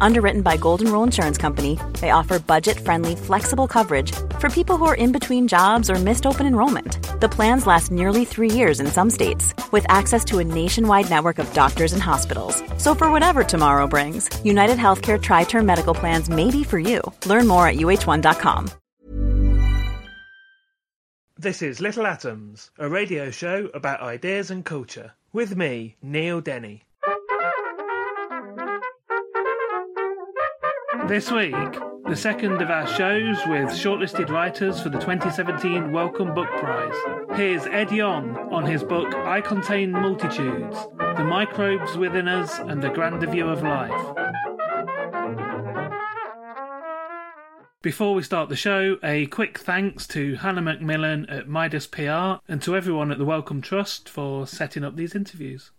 Underwritten by Golden Rule Insurance Company, they offer budget friendly, flexible coverage for people who are in between jobs or missed open enrollment. The plans last nearly three years in some states, with access to a nationwide network of doctors and hospitals. So, for whatever tomorrow brings, United Healthcare Tri Term Medical Plans may be for you. Learn more at uh1.com. This is Little Atoms, a radio show about ideas and culture. With me, Neil Denny. This week, the second of our shows with shortlisted writers for the 2017 Wellcome Book Prize. Here's Ed Yong on his book I Contain Multitudes The Microbes Within Us and the Grander View of Life. Before we start the show, a quick thanks to Hannah Macmillan at Midas PR and to everyone at the Wellcome Trust for setting up these interviews.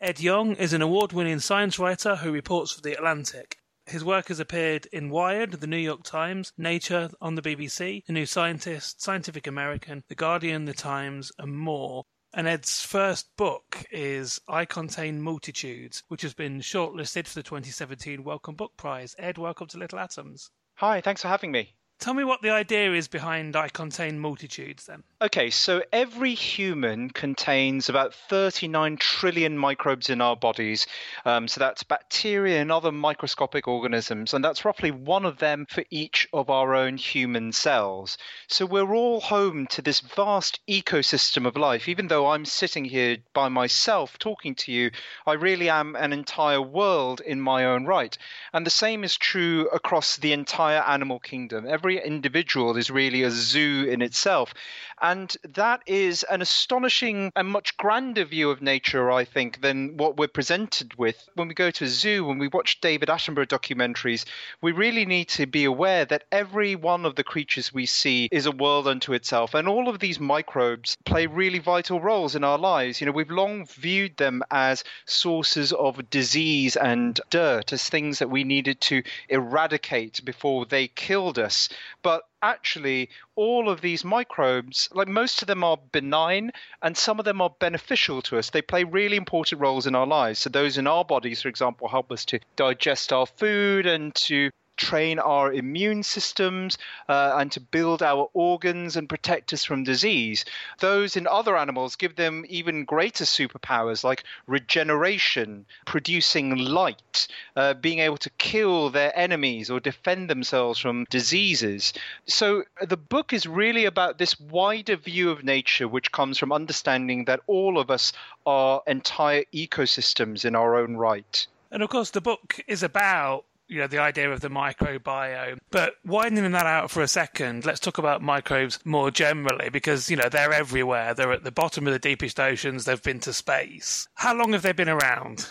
Ed Yong is an award winning science writer who reports for The Atlantic. His work has appeared in Wired, The New York Times, Nature on the BBC, The New Scientist, Scientific American, The Guardian, The Times, and more. And Ed's first book is I Contain Multitudes, which has been shortlisted for the 2017 Wellcome Book Prize. Ed, welcome to Little Atoms. Hi, thanks for having me. Tell me what the idea is behind I Contain Multitudes then. Okay, so every human contains about 39 trillion microbes in our bodies. Um, so that's bacteria and other microscopic organisms, and that's roughly one of them for each of our own human cells. So we're all home to this vast ecosystem of life. Even though I'm sitting here by myself talking to you, I really am an entire world in my own right. And the same is true across the entire animal kingdom. Every individual is really a zoo in itself. And that is an astonishing and much grander view of nature, I think, than what we're presented with. When we go to a zoo, when we watch David Attenborough documentaries, we really need to be aware that every one of the creatures we see is a world unto itself. And all of these microbes play really vital roles in our lives. You know, we've long viewed them as sources of disease and dirt, as things that we needed to eradicate before they killed us. But actually all of these microbes like most of them are benign and some of them are beneficial to us. They play really important roles in our lives. So those in our bodies for example help us to digest our food and to train our immune systems uh, and to build our organs and protect us from disease. Those in other animals give them even greater superpowers like regeneration, producing light, uh, being able to kill their enemies or defend themselves from diseases. So the book is really about this wider view of nature, which comes from understanding that all of us are entire ecosystems in our own right. And of course, the book is about you know, the idea of the microbiome. But widening that out for a second, let's talk about microbes more generally because, you know, they're everywhere. They're at the bottom of the deepest oceans, they've been to space. How long have they been around?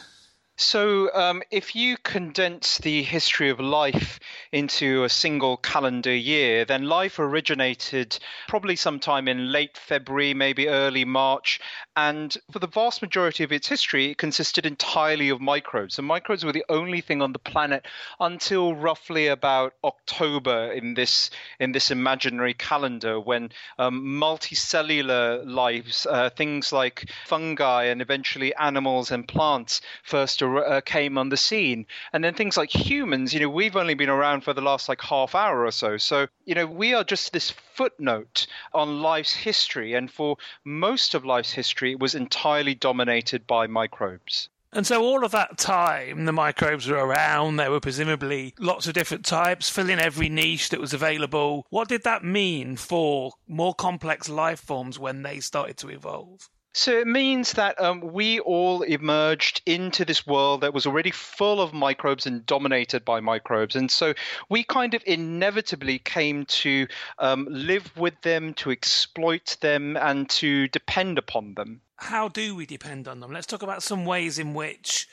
So, um, if you condense the history of life into a single calendar year, then life originated probably sometime in late February, maybe early March. And for the vast majority of its history, it consisted entirely of microbes. And microbes were the only thing on the planet until roughly about October in this in this imaginary calendar, when um, multicellular lives, uh, things like fungi and eventually animals and plants, first uh, came on the scene. And then things like humans, you know, we've only been around for the last like half hour or so. So, you know, we are just this footnote on life's history. And for most of life's history, was entirely dominated by microbes. And so, all of that time, the microbes were around. There were presumably lots of different types, filling every niche that was available. What did that mean for more complex life forms when they started to evolve? So it means that um, we all emerged into this world that was already full of microbes and dominated by microbes. And so we kind of inevitably came to um, live with them, to exploit them, and to depend upon them. How do we depend on them? Let's talk about some ways in which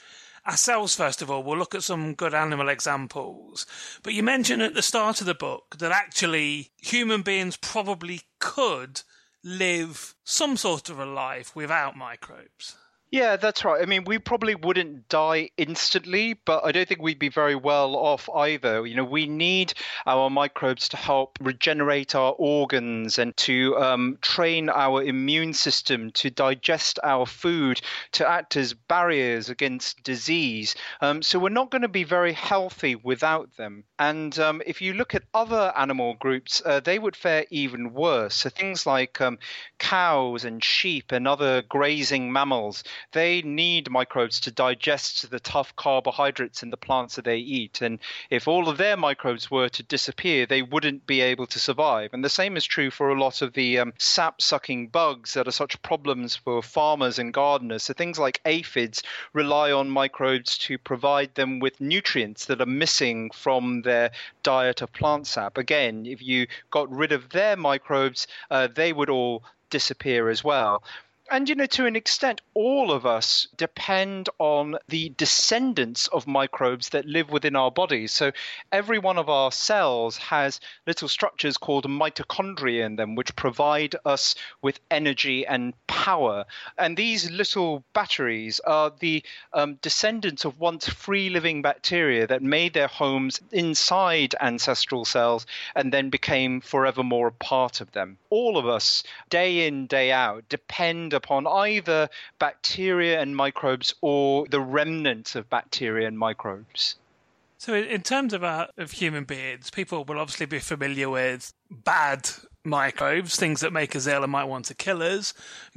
ourselves, first of all, we'll look at some good animal examples. But you mentioned at the start of the book that actually human beings probably could live some sort of a life without microbes. Yeah, that's right. I mean, we probably wouldn't die instantly, but I don't think we'd be very well off either. You know, we need our microbes to help regenerate our organs and to um, train our immune system to digest our food, to act as barriers against disease. Um, so we're not going to be very healthy without them. And um, if you look at other animal groups, uh, they would fare even worse. So things like um, cows and sheep and other grazing mammals they need microbes to digest the tough carbohydrates in the plants that they eat. And if all of their microbes were to disappear, they wouldn't be able to survive. And the same is true for a lot of the um, sap sucking bugs that are such problems for farmers and gardeners. So things like aphids rely on microbes to provide them with nutrients that are missing from their diet of plant sap. Again, if you got rid of their microbes, uh, they would all disappear as well and you know to an extent all of us depend on the descendants of microbes that live within our bodies. So every one of our cells has little structures called mitochondria in them which provide us with energy and power. And these little batteries are the um, descendants of once free living bacteria that made their homes inside ancestral cells and then became forevermore a part of them. All of us day in day out depend upon either bacteria and microbes or the remnants of bacteria and microbes. So, in terms of, uh, of human beings, people will obviously be familiar with bad microbes, things that make us ill and might want to kill us,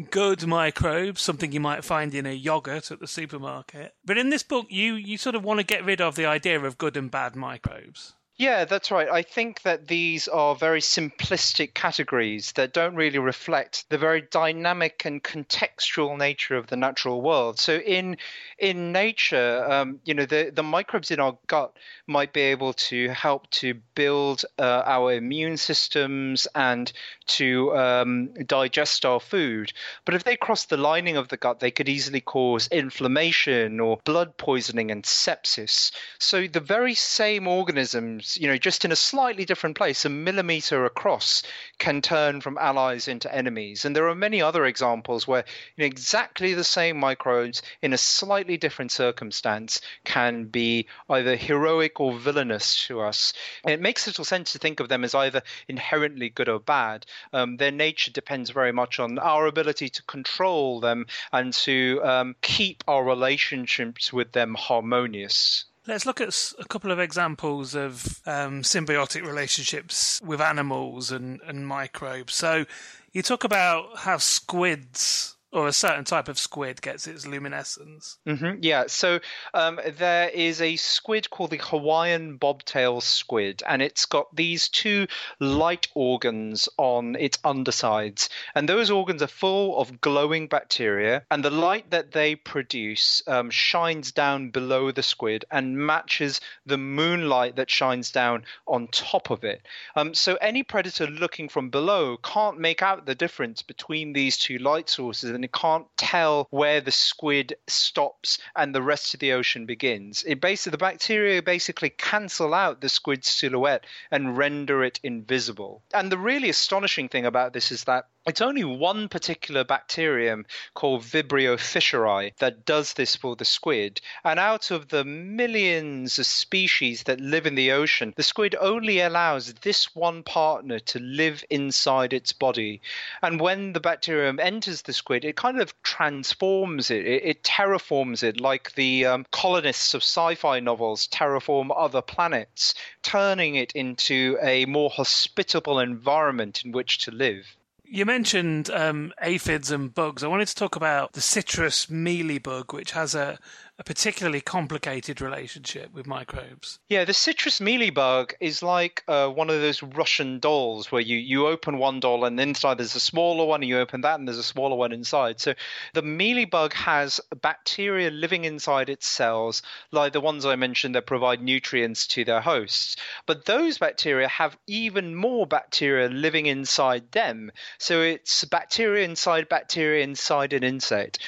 good microbes, something you might find in a yogurt at the supermarket. But in this book, you, you sort of want to get rid of the idea of good and bad microbes. Yeah, that's right. I think that these are very simplistic categories that don't really reflect the very dynamic and contextual nature of the natural world. So in in nature, um, you know, the the microbes in our gut might be able to help to build uh, our immune systems and to um, digest our food. But if they cross the lining of the gut, they could easily cause inflammation or blood poisoning and sepsis. So the very same organisms you know, just in a slightly different place, a millimeter across, can turn from allies into enemies. And there are many other examples where you know, exactly the same microbes in a slightly different circumstance can be either heroic or villainous to us. And it makes little sense to think of them as either inherently good or bad. Um, their nature depends very much on our ability to control them and to um, keep our relationships with them harmonious. Let's look at a couple of examples of um, symbiotic relationships with animals and, and microbes. So, you talk about how squids or a certain type of squid gets its luminescence. Mm-hmm, yeah, so um, there is a squid called the Hawaiian bobtail squid, and it's got these two light organs on its undersides, and those organs are full of glowing bacteria, and the light that they produce um, shines down below the squid and matches the moonlight that shines down on top of it. Um, so any predator looking from below can't make out the difference between these two light sources and it can't tell where the squid stops and the rest of the ocean begins. It basically the bacteria basically cancel out the squid's silhouette and render it invisible. And the really astonishing thing about this is that it's only one particular bacterium called Vibrio fischeri that does this for the squid. And out of the millions of species that live in the ocean, the squid only allows this one partner to live inside its body. And when the bacterium enters the squid, it kind of transforms it, it, it terraforms it like the um, colonists of sci fi novels terraform other planets, turning it into a more hospitable environment in which to live. You mentioned um, aphids and bugs. I wanted to talk about the citrus mealy bug, which has a, a particularly complicated relationship with microbes. Yeah, the citrus mealybug is like uh, one of those Russian dolls where you, you open one doll and inside there's a smaller one, and you open that and there's a smaller one inside. So the mealybug has bacteria living inside its cells, like the ones I mentioned that provide nutrients to their hosts. But those bacteria have even more bacteria living inside them. So it's bacteria inside bacteria inside an insect.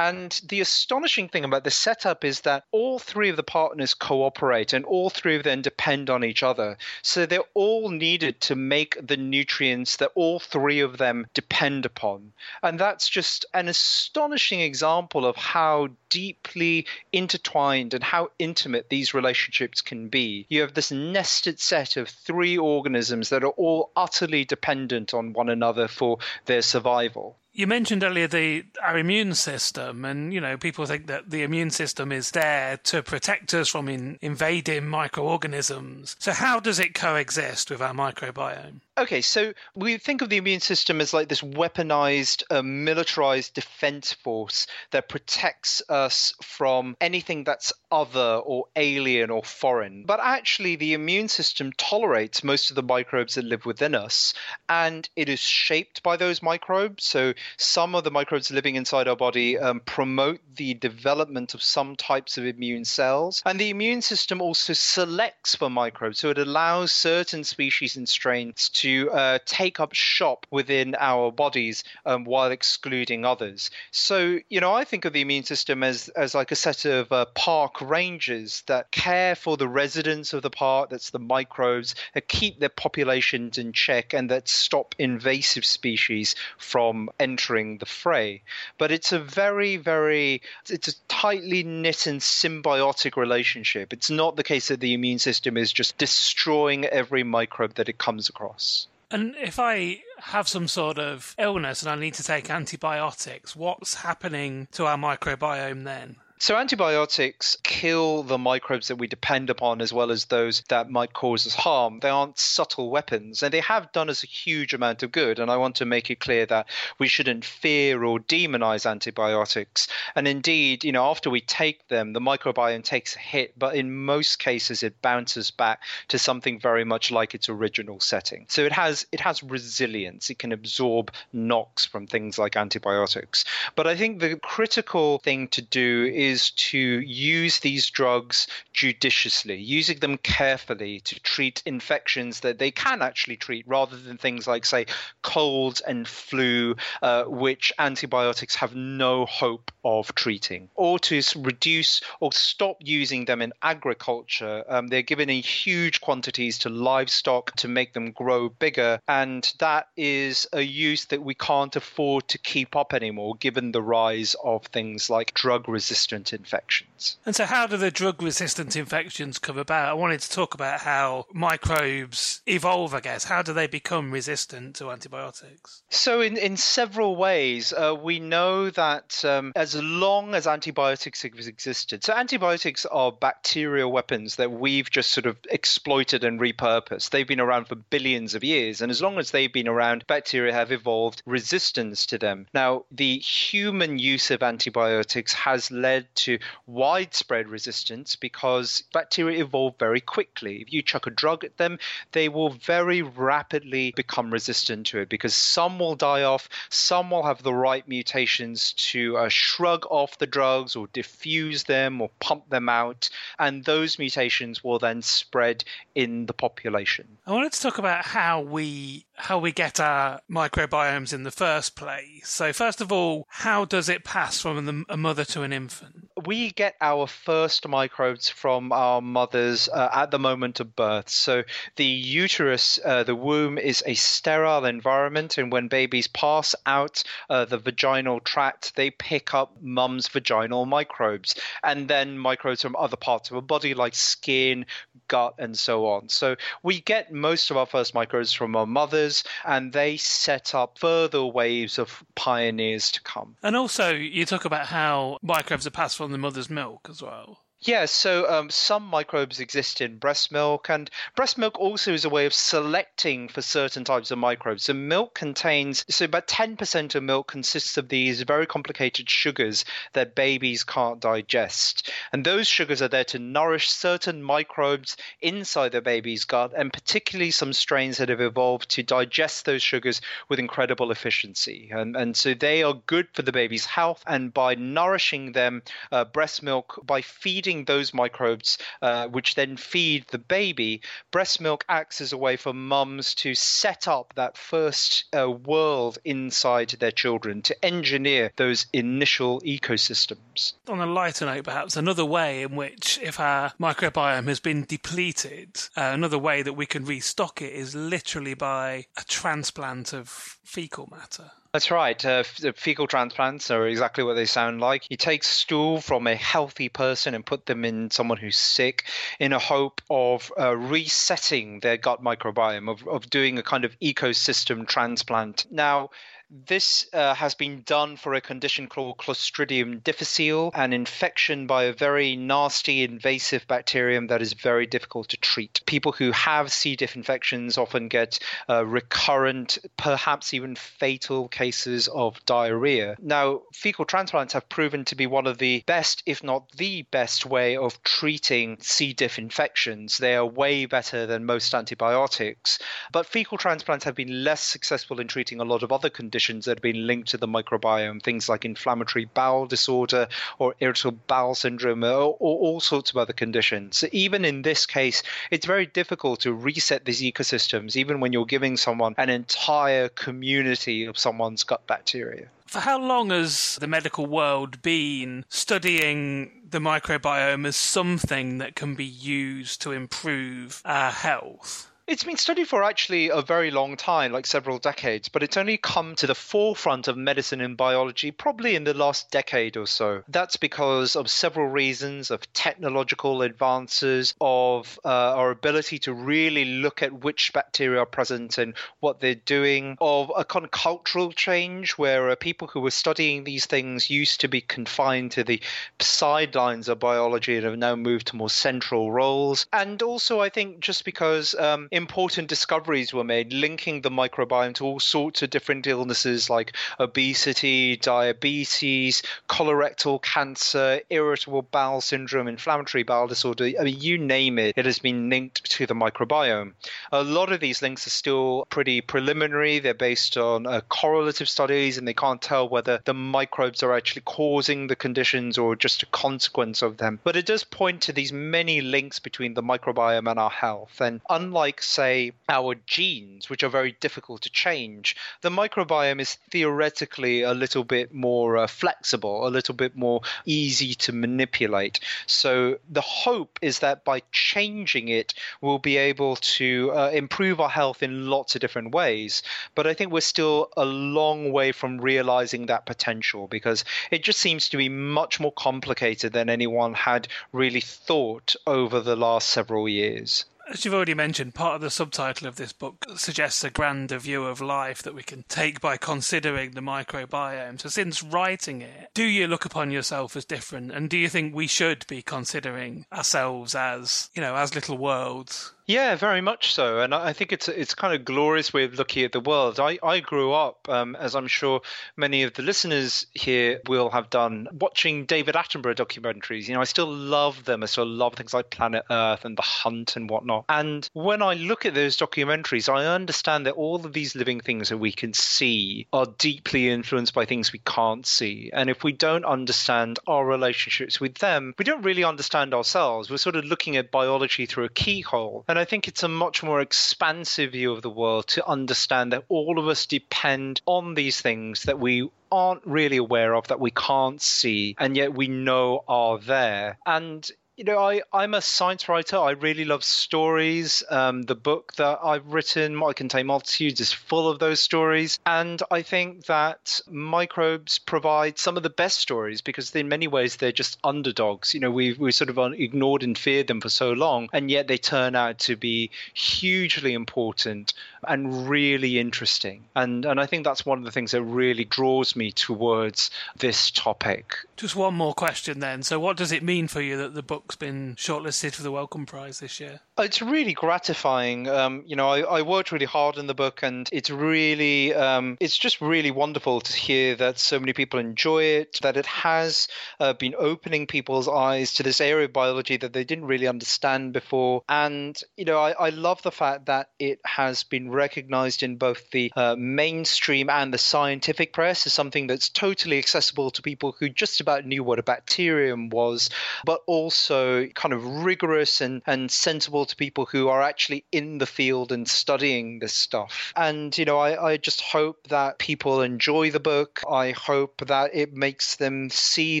And the astonishing thing about the setup is that all three of the partners cooperate and all three of them depend on each other. So they're all needed to make the nutrients that all three of them depend upon. And that's just an astonishing example of how deeply intertwined and how intimate these relationships can be. You have this nested set of three organisms that are all utterly dependent on one another for their survival. You mentioned earlier the our immune system, and you know people think that the immune system is there to protect us from in, invading microorganisms. So how does it coexist with our microbiome? Okay, so we think of the immune system as like this weaponized, uh, militarized defense force that protects us from anything that's other or alien or foreign. But actually, the immune system tolerates most of the microbes that live within us, and it is shaped by those microbes. So some of the microbes living inside our body um, promote the development of some types of immune cells, and the immune system also selects for microbes. So it allows certain species and strains to uh, take up shop within our bodies um, while excluding others. So, you know, I think of the immune system as, as like a set of uh, park rangers that care for the residents of the park, that's the microbes, that keep their populations in check and that stop invasive species from entering the fray. But it's a very, very, it's a tightly knit and symbiotic relationship. It's not the case that the immune system is just destroying every microbe that it comes across. And if I have some sort of illness and I need to take antibiotics, what's happening to our microbiome then? So, antibiotics kill the microbes that we depend upon as well as those that might cause us harm. They aren't subtle weapons, and they have done us a huge amount of good. And I want to make it clear that we shouldn't fear or demonize antibiotics. And indeed, you know, after we take them, the microbiome takes a hit, but in most cases, it bounces back to something very much like its original setting. So, it has it has resilience. It can absorb knocks from things like antibiotics. But I think the critical thing to do is is to use these drugs judiciously, using them carefully to treat infections that they can actually treat rather than things like, say, colds and flu, uh, which antibiotics have no hope of treating, or to reduce or stop using them in agriculture. Um, they're given in huge quantities to livestock to make them grow bigger, and that is a use that we can't afford to keep up anymore given the rise of things like drug resistant resistant infections. And so, how do the drug resistant infections come about? I wanted to talk about how microbes evolve, I guess. How do they become resistant to antibiotics? So, in, in several ways, uh, we know that um, as long as antibiotics have existed, so antibiotics are bacterial weapons that we've just sort of exploited and repurposed. They've been around for billions of years, and as long as they've been around, bacteria have evolved resistance to them. Now, the human use of antibiotics has led to widespread resistance because bacteria evolve very quickly. If you chuck a drug at them, they will very rapidly become resistant to it because some will die off, some will have the right mutations to uh, shrug off the drugs or diffuse them or pump them out, and those mutations will then spread in the population. I wanted to talk about how we how we get our microbiomes in the first place. So, first of all, how does it pass from a mother to an infant? We get our first microbes from our mothers uh, at the moment of birth. So, the uterus, uh, the womb, is a sterile environment, and when babies pass out uh, the vaginal tract, they pick up mum's vaginal microbes, and then microbes from other parts of the body, like skin, gut, and so on. So, we get most of our first microbes from our mothers and they set up further waves of pioneers to come. And also, you talk about how microbes are passed from the mother's milk as well. Yeah, so um, some microbes exist in breast milk, and breast milk also is a way of selecting for certain types of microbes. So, milk contains, so about 10% of milk consists of these very complicated sugars that babies can't digest. And those sugars are there to nourish certain microbes inside the baby's gut, and particularly some strains that have evolved to digest those sugars with incredible efficiency. And, and so, they are good for the baby's health, and by nourishing them, uh, breast milk, by feeding feeding those microbes, uh, which then feed the baby, breast milk acts as a way for mums to set up that first uh, world inside their children, to engineer those initial ecosystems. On a lighter note, perhaps, another way in which, if our microbiome has been depleted, uh, another way that we can restock it is literally by a transplant of fecal matter. That's right. Uh, fecal transplants are exactly what they sound like. You take stool from a healthy person and put them in someone who's sick in a hope of uh, resetting their gut microbiome, of, of doing a kind of ecosystem transplant. Now, this uh, has been done for a condition called Clostridium difficile, an infection by a very nasty invasive bacterium that is very difficult to treat. People who have C. diff infections often get uh, recurrent, perhaps even fatal cases of diarrhea. Now, fecal transplants have proven to be one of the best, if not the best, way of treating C. diff infections. They are way better than most antibiotics, but fecal transplants have been less successful in treating a lot of other conditions conditions that have been linked to the microbiome, things like inflammatory bowel disorder or irritable bowel syndrome or, or all sorts of other conditions. So even in this case, it's very difficult to reset these ecosystems, even when you're giving someone an entire community of someone's gut bacteria. For how long has the medical world been studying the microbiome as something that can be used to improve our health? It's been studied for actually a very long time, like several decades, but it's only come to the forefront of medicine and biology probably in the last decade or so. That's because of several reasons of technological advances, of uh, our ability to really look at which bacteria are present and what they're doing, of a kind of cultural change where uh, people who were studying these things used to be confined to the sidelines of biology and have now moved to more central roles. And also, I think just because um, important discoveries were made linking the microbiome to all sorts of different illnesses like obesity, diabetes, colorectal cancer, irritable bowel syndrome, inflammatory bowel disorder. I mean, you name it, it has been linked to the microbiome. A lot of these links are still pretty preliminary. They're based on uh, correlative studies, and they can't tell whether the microbes are actually causing the conditions or just a consequence of them. But it does point to these many links between the microbiome and our health. And unlike say, our genes, which are very difficult to change, the microbiome is theoretically a little bit more uh, flexible, a little bit more easy to manipulate. So the hope is that by changing it, we'll be able to uh, improve our health in lots of different ways. But I think we're still a long way from realizing that potential because it just seems to be much more complicated than anyone had really thought over the last several years. As you've already mentioned, part of the subtitle of this book suggests a grander view of life that we can take by considering the microbiome. So, since writing it, do you look upon yourself as different? And do you think we should be considering ourselves as, you know, as little worlds? Yeah, very much so, and I think it's it's kind of glorious way of looking at the world. I, I grew up, um, as I'm sure many of the listeners here will have done, watching David Attenborough documentaries. You know, I still love them. I still love things like Planet Earth and The Hunt and whatnot. And when I look at those documentaries, I understand that all of these living things that we can see are deeply influenced by things we can't see. And if we don't understand our relationships with them, we don't really understand ourselves. We're sort of looking at biology through a keyhole. And I think it's a much more expansive view of the world to understand that all of us depend on these things that we aren't really aware of, that we can't see, and yet we know are there. And you know, I, I'm a science writer. I really love stories. Um, the book that I've written, I Contain Multitudes, is full of those stories. And I think that microbes provide some of the best stories because, in many ways, they're just underdogs. You know, we've, we sort of ignored and feared them for so long, and yet they turn out to be hugely important and really interesting. And, and I think that's one of the things that really draws me towards this topic. Just one more question then. So, what does it mean for you that the book book's been shortlisted for the Wellcome Prize this year? It's really gratifying. Um, you know, I, I, worked really hard on the book, and it's really, um, it's just really wonderful to hear that so many people enjoy it, that it has uh, been opening people's eyes to this area of biology that they didn't really understand before. And, you know, I, I love the fact that it has been recognized in both the uh, mainstream and the scientific press as something that's totally accessible to people who just about knew what a bacterium was, but also kind of rigorous and, and sensible to people who are actually in the field and studying this stuff. And, you know, I, I just hope that people enjoy the book. I hope that it makes them see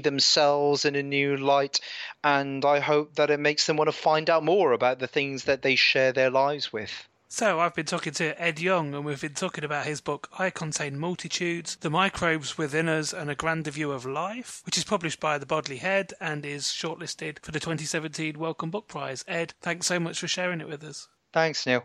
themselves in a new light. And I hope that it makes them want to find out more about the things that they share their lives with. So, I've been talking to Ed Yong, and we've been talking about his book, I Contain Multitudes The Microbes Within Us and a Grander View of Life, which is published by The Bodley Head and is shortlisted for the 2017 Wellcome Book Prize. Ed, thanks so much for sharing it with us. Thanks, Neil.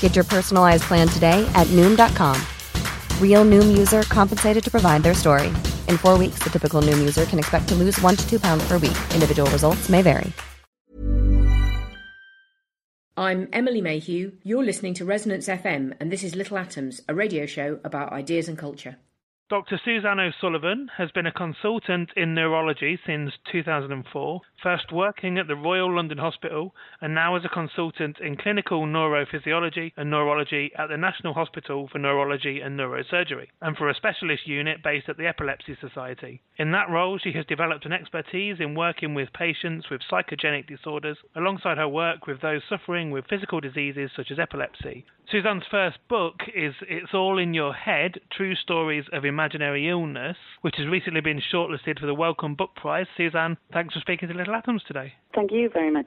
Get your personalized plan today at noom.com. Real noom user compensated to provide their story. In four weeks, the typical noom user can expect to lose one to two pounds per week. Individual results may vary. I'm Emily Mayhew. You're listening to Resonance FM, and this is Little Atoms, a radio show about ideas and culture. Dr. Suzanne O'Sullivan has been a consultant in neurology since 2004, first working at the Royal London Hospital and now as a consultant in clinical neurophysiology and neurology at the National Hospital for Neurology and Neurosurgery, and for a specialist unit based at the Epilepsy Society. In that role, she has developed an expertise in working with patients with psychogenic disorders alongside her work with those suffering with physical diseases such as epilepsy. Suzanne's first book is It's All in Your Head True Stories of Imaginary Illness, which has recently been shortlisted for the Wellcome Book Prize. Suzanne, thanks for speaking to Little Atoms today. Thank you very much.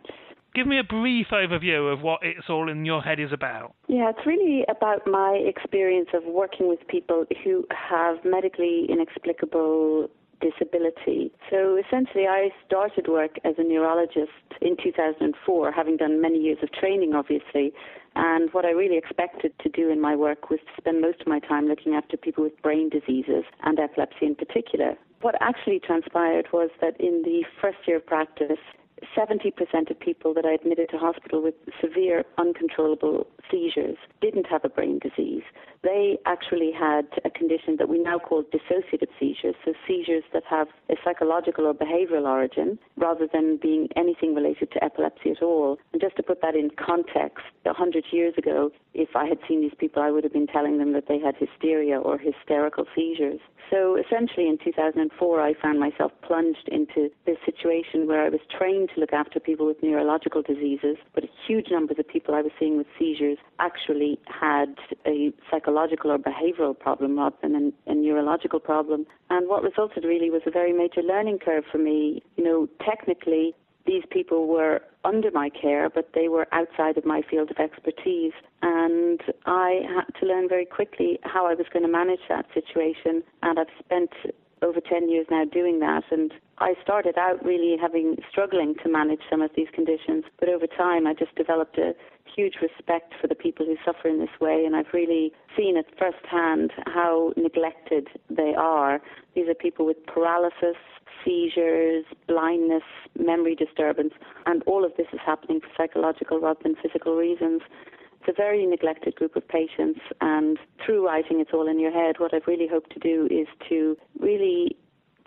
Give me a brief overview of what It's All in Your Head is about. Yeah, it's really about my experience of working with people who have medically inexplicable disability. So essentially, I started work as a neurologist in 2004, having done many years of training, obviously, and what I really expected to do in my work was to spend most of my time looking after people with brain diseases and epilepsy in particular. What actually transpired was that in the first year of practice, 70% of people that I admitted to hospital with severe uncontrollable seizures didn't have a brain disease. They actually had a condition that we now call dissociative seizures, so seizures that have a psychological or behavioral origin rather than being anything related to epilepsy at all. And just to put that in context, 100 years ago, if I had seen these people, I would have been telling them that they had hysteria or hysterical seizures. So essentially in 2004, I found myself plunged into this situation where I was trained to look after people with neurological diseases, but a huge numbers of the people I was seeing with seizures actually had a psychological or behavioral problem rather than a, a neurological problem. And what resulted really was a very major learning curve for me. You know, technically, these people were under my care, but they were outside of my field of expertise. And I had to learn very quickly how I was going to manage that situation. And I've spent over 10 years now doing that. And I started out really having struggling to manage some of these conditions, but over time I just developed a huge respect for the people who suffer in this way, and I've really seen it firsthand how neglected they are. These are people with paralysis, seizures, blindness, memory disturbance, and all of this is happening for psychological rather than physical reasons. It's a very neglected group of patients, and through writing It's All in Your Head, what I've really hoped to do is to really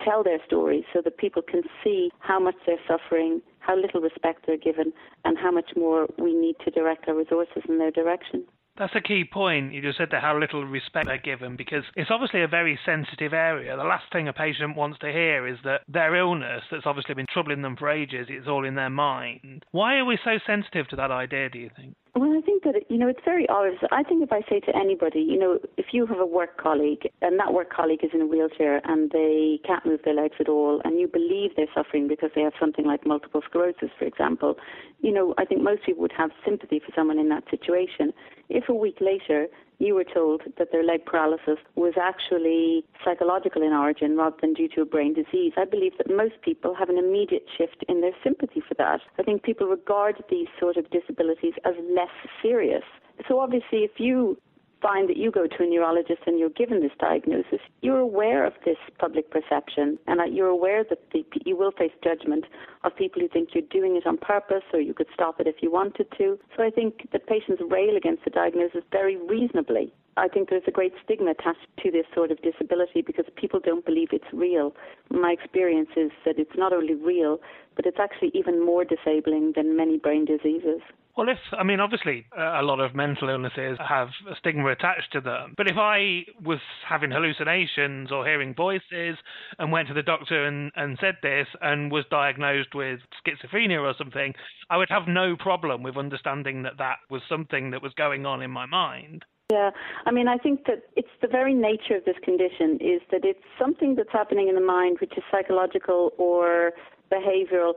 tell their stories so that people can see how much they're suffering, how little respect they're given, and how much more we need to direct our resources in their direction. That's a key point. You just said that how little respect they're given because it's obviously a very sensitive area. The last thing a patient wants to hear is that their illness, that's obviously been troubling them for ages, is all in their mind. Why are we so sensitive to that idea, do you think? Well, I think that, you know, it's very obvious. I think if I say to anybody, you know, if you have a work colleague and that work colleague is in a wheelchair and they can't move their legs at all and you believe they're suffering because they have something like multiple sclerosis, for example, you know, I think most people would have sympathy for someone in that situation. If a week later you were told that their leg paralysis was actually psychological in origin rather than due to a brain disease. I believe that most people have an immediate shift in their sympathy for that. I think people regard these sort of disabilities as less serious. So obviously, if you find that you go to a neurologist and you're given this diagnosis, you're aware of this public perception and you're aware that the, you will face judgment of people who think you're doing it on purpose or you could stop it if you wanted to. So I think that patients rail against the diagnosis very reasonably. I think there's a great stigma attached to this sort of disability because people don't believe it's real. My experience is that it's not only real, but it's actually even more disabling than many brain diseases. Well, if, I mean, obviously, uh, a lot of mental illnesses have a stigma attached to them. But if I was having hallucinations or hearing voices and went to the doctor and, and said this and was diagnosed with schizophrenia or something, I would have no problem with understanding that that was something that was going on in my mind. Yeah, I mean, I think that it's the very nature of this condition is that it's something that's happening in the mind, which is psychological or behavioral,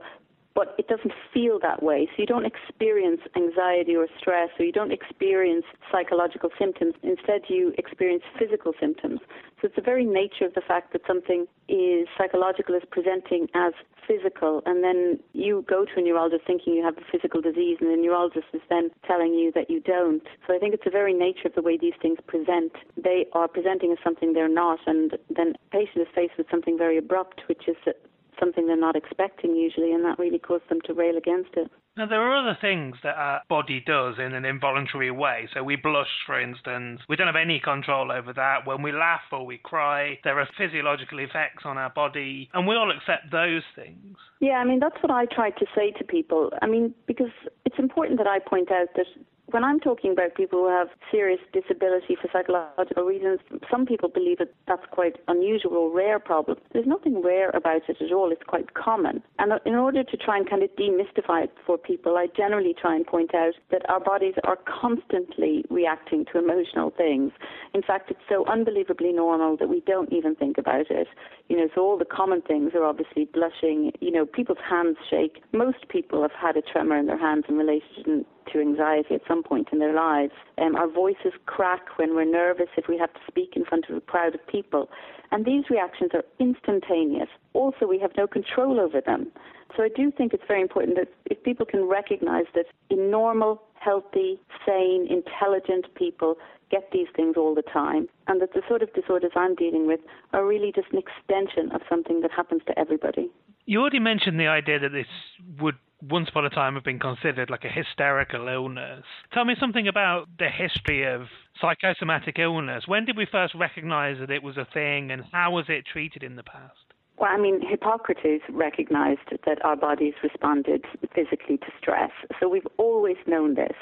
but it doesn't feel that way. So you don't experience anxiety or stress, or you don't experience psychological symptoms. Instead, you experience physical symptoms. So it's the very nature of the fact that something is psychological is presenting as physical, and then you go to a neurologist thinking you have a physical disease, and the neurologist is then telling you that you don't. So I think it's the very nature of the way these things present. They are presenting as something they're not, and then the patient is faced with something very abrupt, which is something they're not expecting usually, and that really caused them to rail against it. Now, there are other things that our body does in an involuntary way. So, we blush, for instance. We don't have any control over that. When we laugh or we cry, there are physiological effects on our body, and we all accept those things. Yeah, I mean, that's what I try to say to people. I mean, because it's important that I point out that when I'm talking about people who have serious disability for psychological reasons, some people believe that that's quite unusual rare problem. There's nothing rare about it at all. It's quite common. And in order to try and kind of demystify it for people, I generally try and point out that our bodies are constantly reacting to emotional things. In fact, it's so unbelievably normal that we don't even think about it. You know, so all the common things are obviously blushing. You know, people's hands shake. Most people have had a tremor in their hands in relation to anxiety at some point in their lives. Um, our voices crack when we're nervous if we have to speak in front of a crowd of people. And these reactions are instantaneous. Also, we have no control over them. So I do think it's very important that if people can recognize that in normal, healthy, sane, intelligent people get these things all the time, and that the sort of disorders I'm dealing with are really just an extension of something that happens to everybody. You already mentioned the idea that this would once upon a time have been considered like a hysterical illness. Tell me something about the history of psychosomatic illness. When did we first recognize that it was a thing and how was it treated in the past? Well, I mean, Hippocrates recognized that our bodies responded physically to stress. So we've always known this.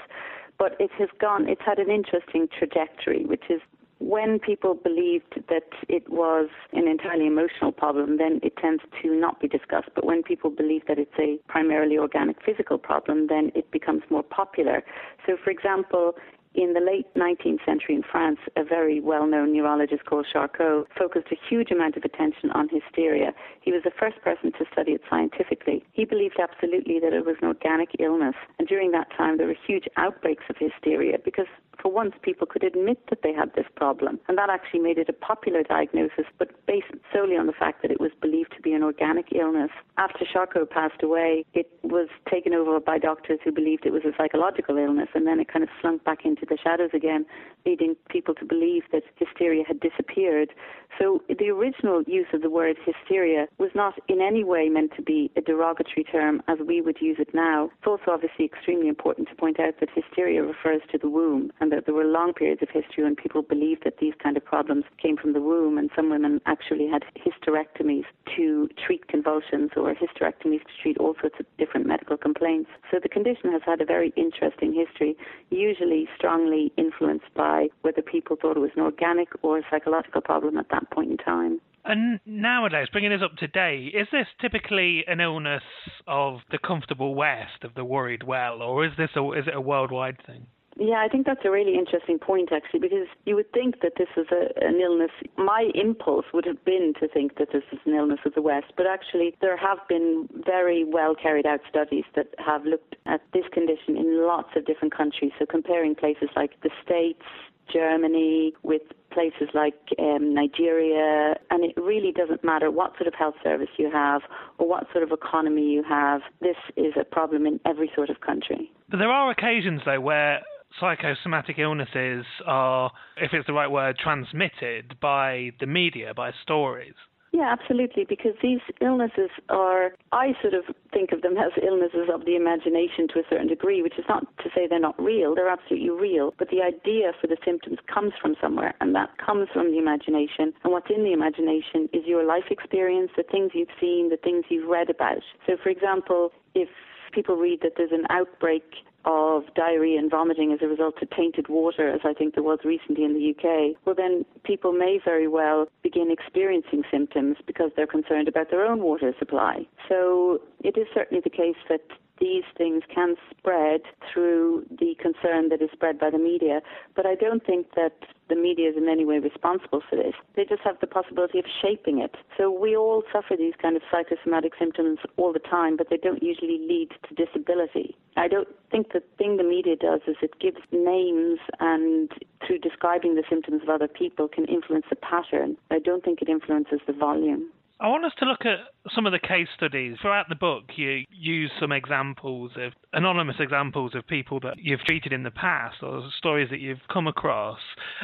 But it has gone, it's had an interesting trajectory, which is when people believed that it was an entirely emotional problem, then it tends to not be discussed. But when people believe that it's a primarily organic physical problem, then it becomes more popular. So, for example, in the late 19th century in France, a very well-known neurologist called Charcot focused a huge amount of attention on hysteria. He was the first person to study it scientifically. He believed absolutely that it was an organic illness, and during that time there were huge outbreaks of hysteria because for once people could admit that they had this problem, and that actually made it a popular diagnosis, but based solely on the fact that it was believed to be an organic illness. After Charcot passed away, it was taken over by doctors who believed it was a psychological illness, and then it kind of slunk back into the shadows again, leading people to believe that hysteria had disappeared. So the original use of the word hysteria was not in any way meant to be a derogatory term as we would use it now. It's also obviously extremely important to point out that hysteria refers to the womb and that there were long periods of history when people believed that these kind of problems came from the womb and some women actually had hysterectomies to treat convulsions or hysterectomies to treat all sorts of different medical complaints. So the condition has had a very interesting history, usually strongly influenced by whether people thought it was an organic or a psychological problem at that point in time. And nowadays, bringing this up today, is this typically an illness of the comfortable West, of the worried well, or is this a, is it a worldwide thing? Yeah, I think that's a really interesting point, actually, because you would think that this is a, an illness. My impulse would have been to think that this is an illness of the West, but actually, there have been very well carried out studies that have looked at this condition in lots of different countries. So, comparing places like the States, Germany, with places like um, Nigeria, and it really doesn't matter what sort of health service you have or what sort of economy you have. This is a problem in every sort of country. But there are occasions, though, where psychosomatic illnesses are, if it's the right word, transmitted by the media, by stories. Yeah, absolutely, because these illnesses are, I sort of think of them as illnesses of the imagination to a certain degree, which is not to say they're not real, they're absolutely real, but the idea for the symptoms comes from somewhere, and that comes from the imagination. And what's in the imagination is your life experience, the things you've seen, the things you've read about. So, for example, if people read that there's an outbreak of diarrhea and vomiting as a result of tainted water, as I think there was recently in the UK, well, then people may very well begin experiencing symptoms because they're concerned about their own water supply. So it is certainly the case that these things can spread through the concern that is spread by the media. But I don't think that the media is in any way responsible for this. They just have the possibility of shaping it. So we all suffer these kind of psychosomatic symptoms all the time, but they don't usually lead to disability. I don't think the thing the media does is it gives names and through describing the symptoms of other people can influence the pattern. I don't think it influences the volume. I want us to look at some of the case studies. Throughout the book, you use some examples of anonymous examples of people that you've treated in the past or stories that you've come across.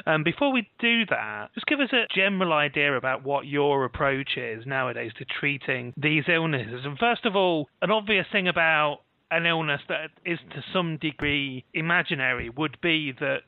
Um, before we do that, just give us a general idea about what your approach is nowadays to treating these illnesses. And first of all, an obvious thing about an illness that is to some degree imaginary would be that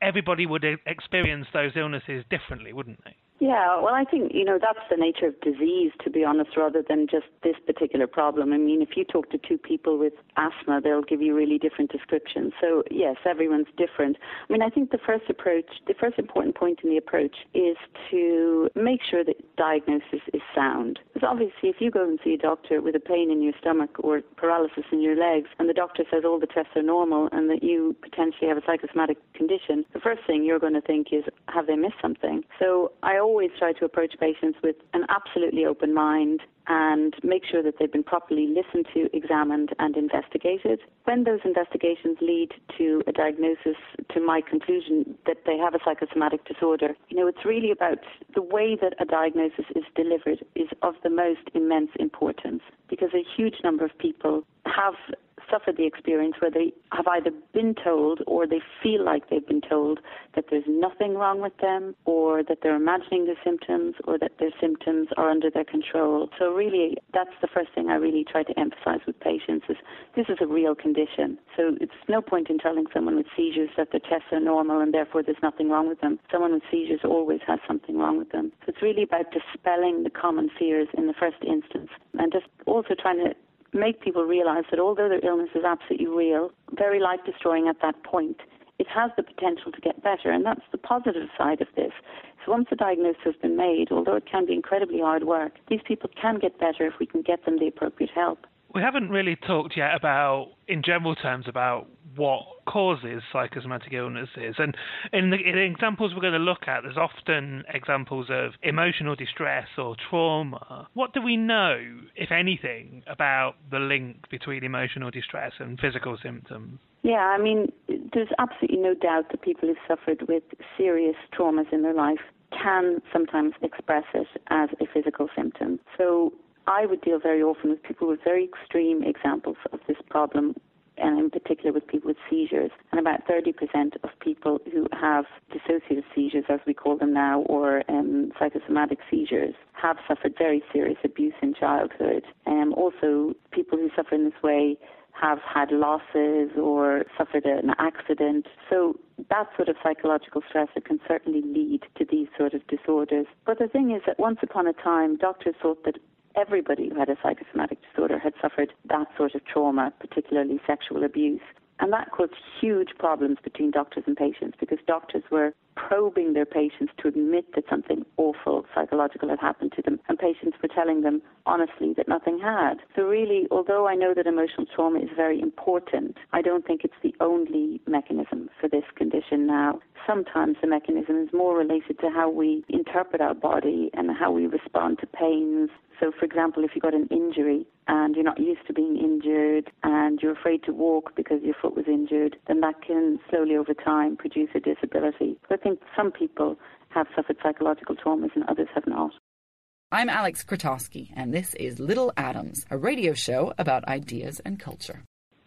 everybody would experience those illnesses differently, wouldn't they? Yeah, well, I think, you know, that's the nature of disease, to be honest, rather than just this particular problem. I mean, if you talk to two people with asthma, they'll give you really different descriptions. So, yes, everyone's different. I mean, I think the first approach, the first important point in the approach is to make sure that diagnosis is sound. Because obviously, if you go and see a doctor with a pain in your stomach or paralysis in your legs, and the doctor says all the tests are normal and that you potentially have a psychosomatic condition, the first thing you're going to think is, have they missed something? So, I always try to approach patients with an absolutely open mind and make sure that they've been properly listened to, examined, and investigated. When those investigations lead to a diagnosis, to my conclusion that they have a psychosomatic disorder, you know, it's really about the way that a diagnosis is delivered is of the most immense importance because a huge number of people have suffered the experience where they have either been told or they feel like they've been told that there's nothing wrong with them or that they're imagining their symptoms or that their symptoms are under their control. So really, that's the first thing I really try to emphasize with patients is this is a real condition. So it's no point in telling someone with seizures that their tests are normal and therefore there's nothing wrong with them. Someone with seizures always has something wrong with them. So it's really about dispelling the common fears in the first instance and just also trying to make people realize that although their illness is absolutely real, very life destroying at that point, it has the potential to get better. And that's the positive side of this. So once the diagnosis has been made, although it can be incredibly hard work, these people can get better if we can get them the appropriate help. We haven't really talked yet about, in general terms, about what causes psychosomatic illnesses. And in the, in the, examples we're going to look at, there's often examples of emotional distress or trauma. What do we know, if anything, about the link between emotional distress and physical symptoms? Yeah, I mean, there's absolutely no doubt that people who've suffered with serious traumas in their life can sometimes express it as a physical symptom. So I would deal very often with people with very extreme examples of this problem, and in particular with people with seizures. And about 30% of people who have dissociative seizures, as we call them now, or um, psychosomatic seizures, have suffered very serious abuse in childhood. Um, also, people who suffer in this way have had losses or suffered an accident. So that sort of psychological stress can certainly lead to these sort of disorders. But the thing is that once upon a time, doctors thought that everybody who had a psychosomatic disorder had suffered that sort of trauma, particularly sexual abuse. And that caused huge problems between doctors and patients because doctors were probing their patients to admit that something awful psychological had happened to them, and patients were telling them honestly that nothing had. So, really, although I know that emotional trauma is very important, I don't think it's the only mechanism for this condition now. Sometimes the mechanism is more related to how we interpret our body and how we respond to pains so, for example, if you got an injury and you're not used to being injured and you're afraid to walk because your foot was injured, then that can slowly over time produce a disability. I think some people have suffered psychological traumas and others have not. I'm Alex Krotowski, and this is Little Atoms, a radio show about ideas and culture.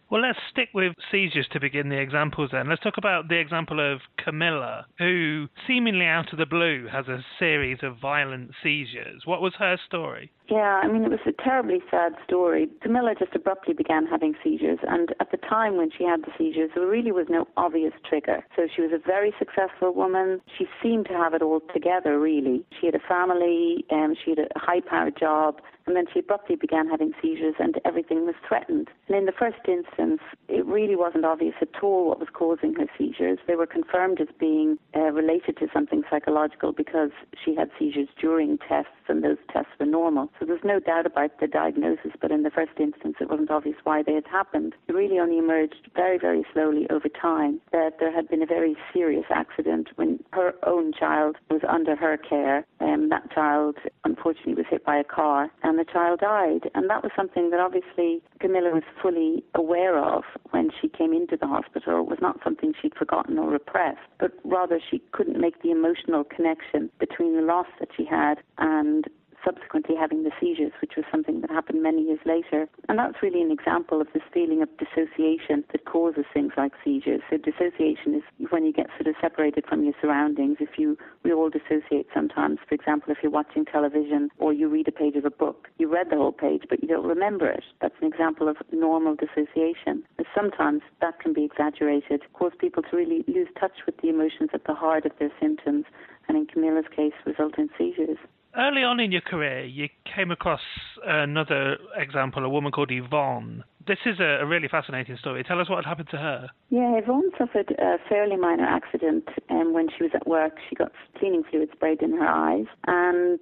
Well, let's stick with seizures to begin the examples then. Let's talk about the example of Camilla, who seemingly out of the blue has a series of violent seizures. What was her story? Yeah, I mean, it was a terribly sad story. Camilla just abruptly began having seizures, and at the time when she had the seizures, there really was no obvious trigger. So she was a very successful woman. She seemed to have it all together, really. She had a family, um, she had a high powered job, and then she abruptly began having seizures and everything was threatened. And in the first instance, it really wasn't obvious at all what was causing her seizures. They were confirmed as being uh, related to something psychological because she had seizures during tests and those tests were normal. So there's no doubt about the diagnosis, but in the first instance, it wasn't obvious why they had happened. It really only emerged very, very slowly over time that there had been a very serious accident when her own child was under her care. and that child, unfortunately, was hit by a car and the child died. And that was something that obviously Camilla was fully aware of when she came into the hospital. It was not something she'd forgotten or repressed, but rather she couldn't make the emotional connection between the loss that she had and subsequently having the seizures, which was something that happened many years later. And that's really an example of this feeling of dissociation that causes things like seizures. So dissociation is when you get sort of separated from your surroundings. If you, we all dissociate sometimes. For example, if you're watching television or you read a page of a book, you read the whole page, but you don't remember it. That's an example of normal dissociation. And sometimes that can be exaggerated, cause people to really lose touch with the emotions at the heart of their symptoms, and in Camilla's case, result in seizures. Early on in your career, you came across another example, a woman called Yvonne. This is a, a really fascinating story. Tell us what had happened to her. Yeah, Yvonne suffered a fairly minor accident um, when she was at work. She got cleaning fluid sprayed in her eyes, and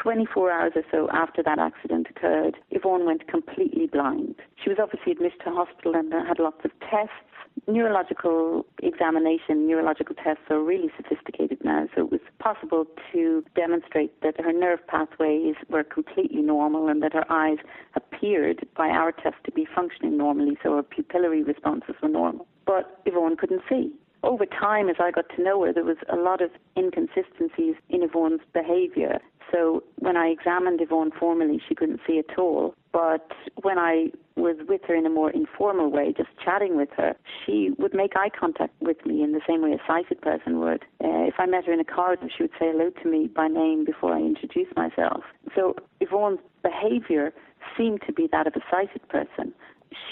24 hours or so after that accident occurred, Yvonne went completely blind. She was obviously admitted to hospital and had lots of tests neurological examination, neurological tests are really sophisticated now, so it was possible to demonstrate that her nerve pathways were completely normal and that her eyes appeared by our test to be functioning normally, so her pupillary responses were normal. But Yvonne couldn't see. Over time, as I got to know her, there was a lot of inconsistencies in Yvonne's behavior. So when I examined Yvonne formally, she couldn't see at all. But when I was with her in a more informal way, just chatting with her, she would make eye contact with me in the same way a sighted person would. Uh, if I met her in a corridor, she would say hello to me by name before I introduced myself. So Yvonne's behavior seemed to be that of a sighted person.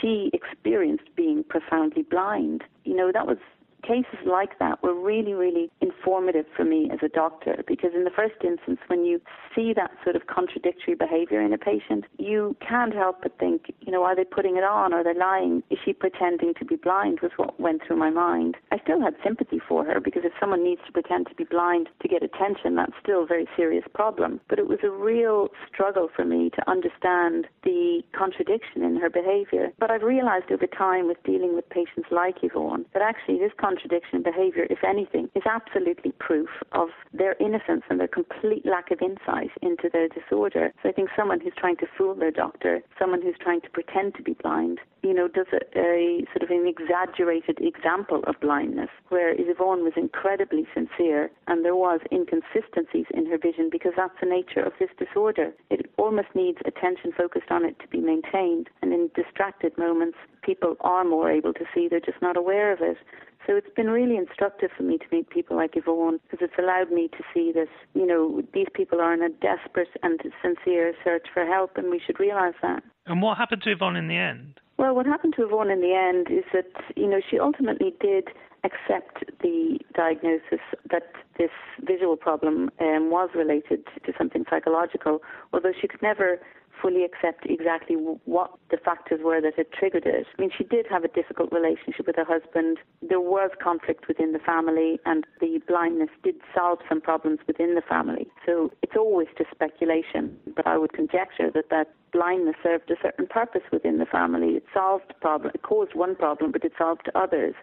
She experienced being profoundly blind. You know, that was cases like that were really, really informative for me as a doctor because in the first instance, when you see that sort of contradictory behavior in a patient, you can't help but think, you know, are they putting it on? Are they lying? Is she pretending to be blind? Was what went through my mind. I still had sympathy for her because if someone needs to pretend to be blind to get attention, that's still a very serious problem. But it was a real struggle for me to understand the contradiction in her behavior. But I've realized over time with dealing with patients like Yvonne that actually this contradiction in behavior, if anything, is absolutely proof of their innocence and their complete lack of insight into their disorder. So I think someone who's trying to fool their doctor, someone who's trying to pretend to be blind, you know, does a, a sort of an exaggerated example of blindness, where Yvonne was incredibly sincere and there was inconsistencies in her vision because that's the nature of this disorder. It almost needs attention focused on it to be maintained. And in distracted moments, people are more able to see, they're just not aware of it. So it's been really instructive for me to meet people like Yvonne because it's allowed me to see that, you know, these people are in a desperate and sincere search for help and we should realise that. And what happened to Yvonne in the end? Well, what happened to Yvonne in the end is that, you know, she ultimately did accept the diagnosis that this visual problem um, was related to something psychological, although she could never fully accept exactly what the factors were that had triggered it. I mean, she did have a difficult relationship with her husband. There was conflict within the family, and the blindness did solve some problems within the family. So it's always just speculation, but I would conjecture that that blindness served a certain purpose within the family. It solved problem, it caused one problem, but it solved others.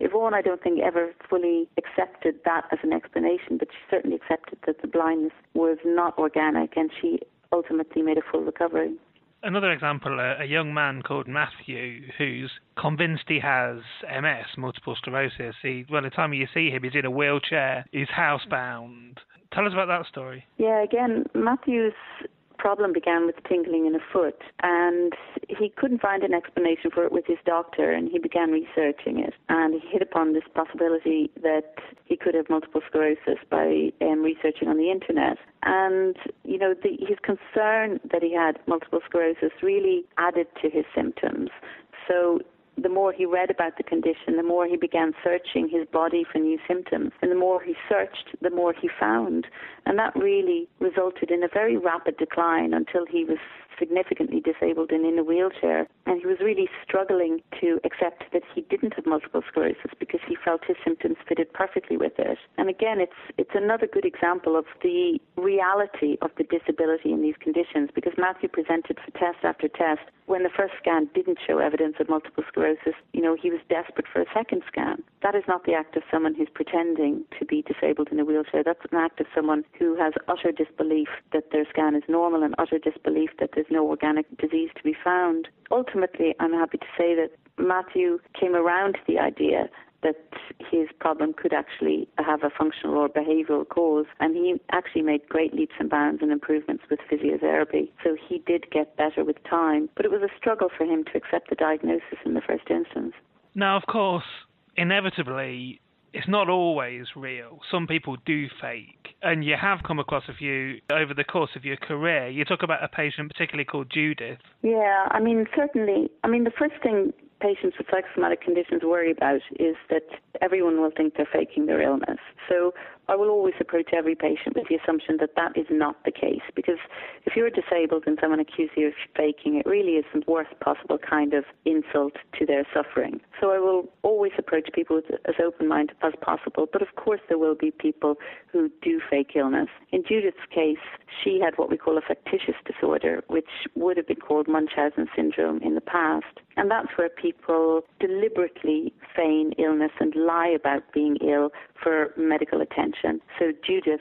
Yvonne, I don't think, ever fully accepted that as an explanation, but she certainly accepted that the blindness was not organic and she ultimately made a full recovery. Another example, a, a young man called Matthew who's convinced he has MS, multiple sclerosis. He, well, the time you see him, he's in a wheelchair, he's housebound. Tell us about that story. Yeah, again, Matthew's problem began with tingling in a foot, and he couldn't find an explanation for it with his doctor, and he began researching it. And he hit upon this possibility that he could have multiple sclerosis by um, researching on the internet. And, you know, the, his concern that he had multiple sclerosis really added to his symptoms. So the more he read about the condition, the more he began searching his body for new symptoms. And the more he searched, the more he found. And that really resulted in a very rapid decline until he was significantly disabled and in a wheelchair. And he was really struggling to accept that he didn't have multiple sclerosis because he felt his symptoms fitted perfectly with it. And again, it's it's another good example of the reality of the disability in these conditions because Matthew presented for test after test. When the first scan didn't show evidence of multiple sclerosis, you know, he was desperate for a second scan. That is not the act of someone who's pretending to be disabled in a wheelchair. That's an act of someone who has utter disbelief that their scan is normal and utter disbelief that there's no organic disease to be found. Ultimately, I'm happy to say that Matthew came around to the idea that his problem could actually have a functional or behavioral cause. And he actually made great leaps and bounds and improvements with physiotherapy. So he did get better with time. But it was a struggle for him to accept the diagnosis in the first instance. Now, of course, inevitably, it's not always real. Some people do fake, and you have come across a few over the course of your career. You talk about a patient, particularly called Judith. Yeah, I mean, certainly. I mean, the first thing patients with psychosomatic conditions worry about is that everyone will think they're faking their illness. So I will always approach every patient with the assumption that that is not the case because if you're disabled and someone accuses you of faking, it really is the worst possible kind of insult to their suffering. So I will always approach people with as open mind as possible, but of course there will be people who do fake illness. In Judith's case, she had what we call a factitious disorder, which would have been called Munchausen syndrome in the past. And that's where people deliberately feign illness and lie about being ill for medical attention. So Judith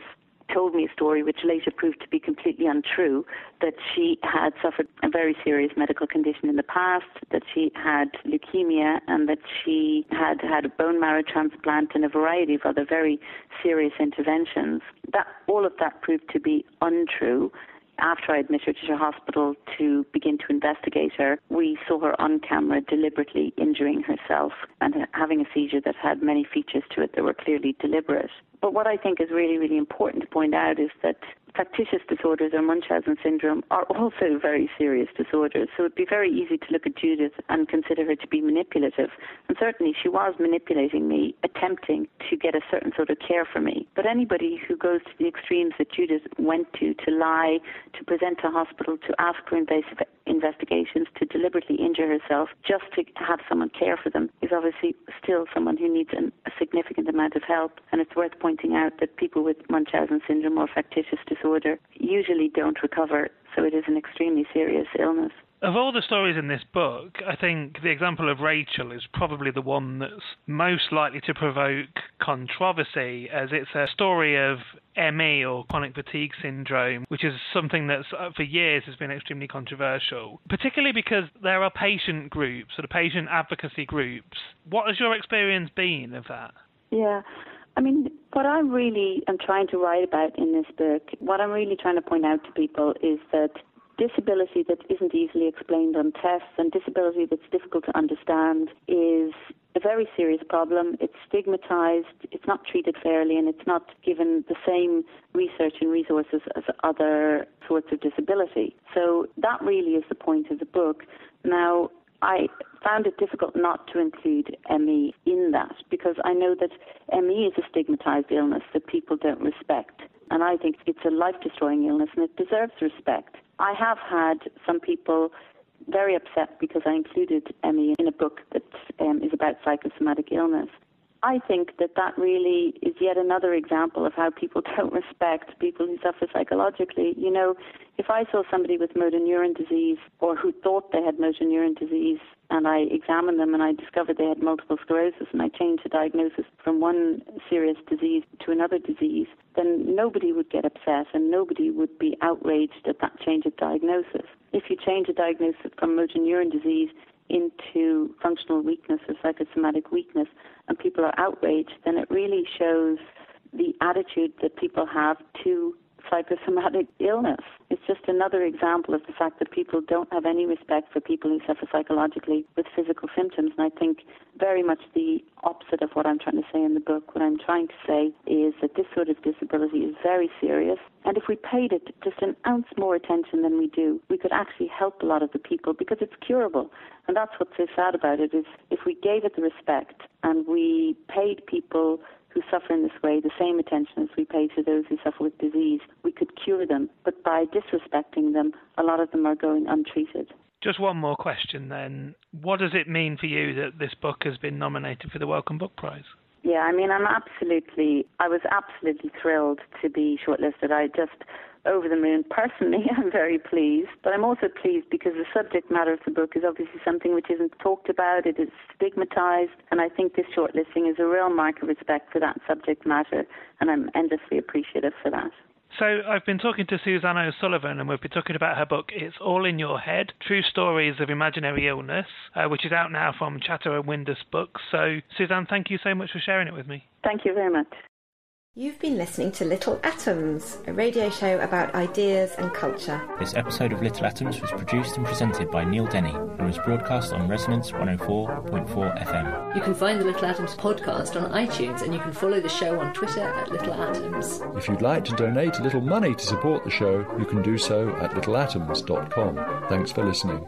told me a story which later proved to be completely untrue that she had suffered a very serious medical condition in the past, that she had leukemia, and that she had had a bone marrow transplant and a variety of other very serious interventions. That all of that proved to be untrue after I admitted her to hospital to begin to investigate her, we saw her on camera deliberately injuring herself and having a seizure that had many features to it that were clearly deliberate. But what I think is really, really important to point out is that factitious disorders or Munchausen syndrome are also very serious disorders. So it'd be very easy to look at Judith and consider her to be manipulative. And certainly she was manipulating me, attempting to get a certain sort of care for me. But anybody who goes to the extremes that Judith went to, to lie, to present to hospital, to ask for invasive investigations, to deliberately injure herself just to have someone care for them, is obviously still someone who needs an, a significant amount of help. And it's worth pointing out that people with Munchausen syndrome or factitious disorder usually don't recover, so it is an extremely serious illness. Of all the stories in this book, I think the example of Rachel is probably the one that's most likely to provoke controversy, as it's a story of ME or chronic fatigue syndrome, which is something that uh, for years has been extremely controversial, particularly because there are patient groups, sort of patient advocacy groups. What has your experience been of that? Yeah. I mean, what I really am trying to write about in this book, what I'm really trying to point out to people is that disability that isn't easily explained on tests and disability that's difficult to understand is a very serious problem. It's stigmatized, it's not treated fairly, and it's not given the same research and resources as other sorts of disability. So that really is the point of the book. Now, I found it difficult not to include ME in that because I know that ME is a stigmatized illness that people don't respect. And I think it's a life destroying illness and it deserves respect. I have had some people very upset because I included ME in a book that um, is about psychosomatic illness. I think that that really is yet another example of how people don't respect people who suffer psychologically. You know, if I saw somebody with motor neuron disease or who thought they had motor neuron disease and I examined them and I discovered they had multiple sclerosis and I changed the diagnosis from one serious disease to another disease, then nobody would get upset and nobody would be outraged at that change of diagnosis. If you change a diagnosis from motor neuron disease into functional weakness or psychosomatic weakness and people are outraged, then it really shows the attitude that people have to psychosomatic illness. It's just another example of the fact that people don't have any respect for people who suffer psychologically with physical symptoms. And I think very much the opposite of what I'm trying to say in the book. What I'm trying to say is that this sort of disability is very serious. And if we paid it just an ounce more attention than we do, we could actually help a lot of the people because it's curable. And that's what's so sad about it is if we gave it the respect and we paid people who suffer in this way the same attention as we pay to those who suffer with disease. We could cure them, but by disrespecting them, a lot of them are going untreated. Just one more question then. What does it mean for you that this book has been nominated for the Wellcome Book Prize? Yeah, I mean, I'm absolutely, I was absolutely thrilled to be shortlisted. I just over the moon. Personally, I'm very pleased, but I'm also pleased because the subject matter of the book is obviously something which isn't talked about, it is stigmatized, and I think this shortlisting is a real mark of respect for that subject matter, and I'm endlessly appreciative for that. So I've been talking to Suzanne O'Sullivan, and we've been talking about her book "It's All in Your Head: True Stories of Imaginary Illness," uh, which is out now from Chatto and Windus Books. So Suzanne, thank you so much for sharing it with me. Thank you very much. You've been listening to Little Atoms, a radio show about ideas and culture. This episode of Little Atoms was produced and presented by Neil Denny and was broadcast on Resonance 104.4 FM. You can find the Little Atoms podcast on iTunes and you can follow the show on Twitter at Little Atoms. If you'd like to donate a little money to support the show, you can do so at littleatoms.com. Thanks for listening.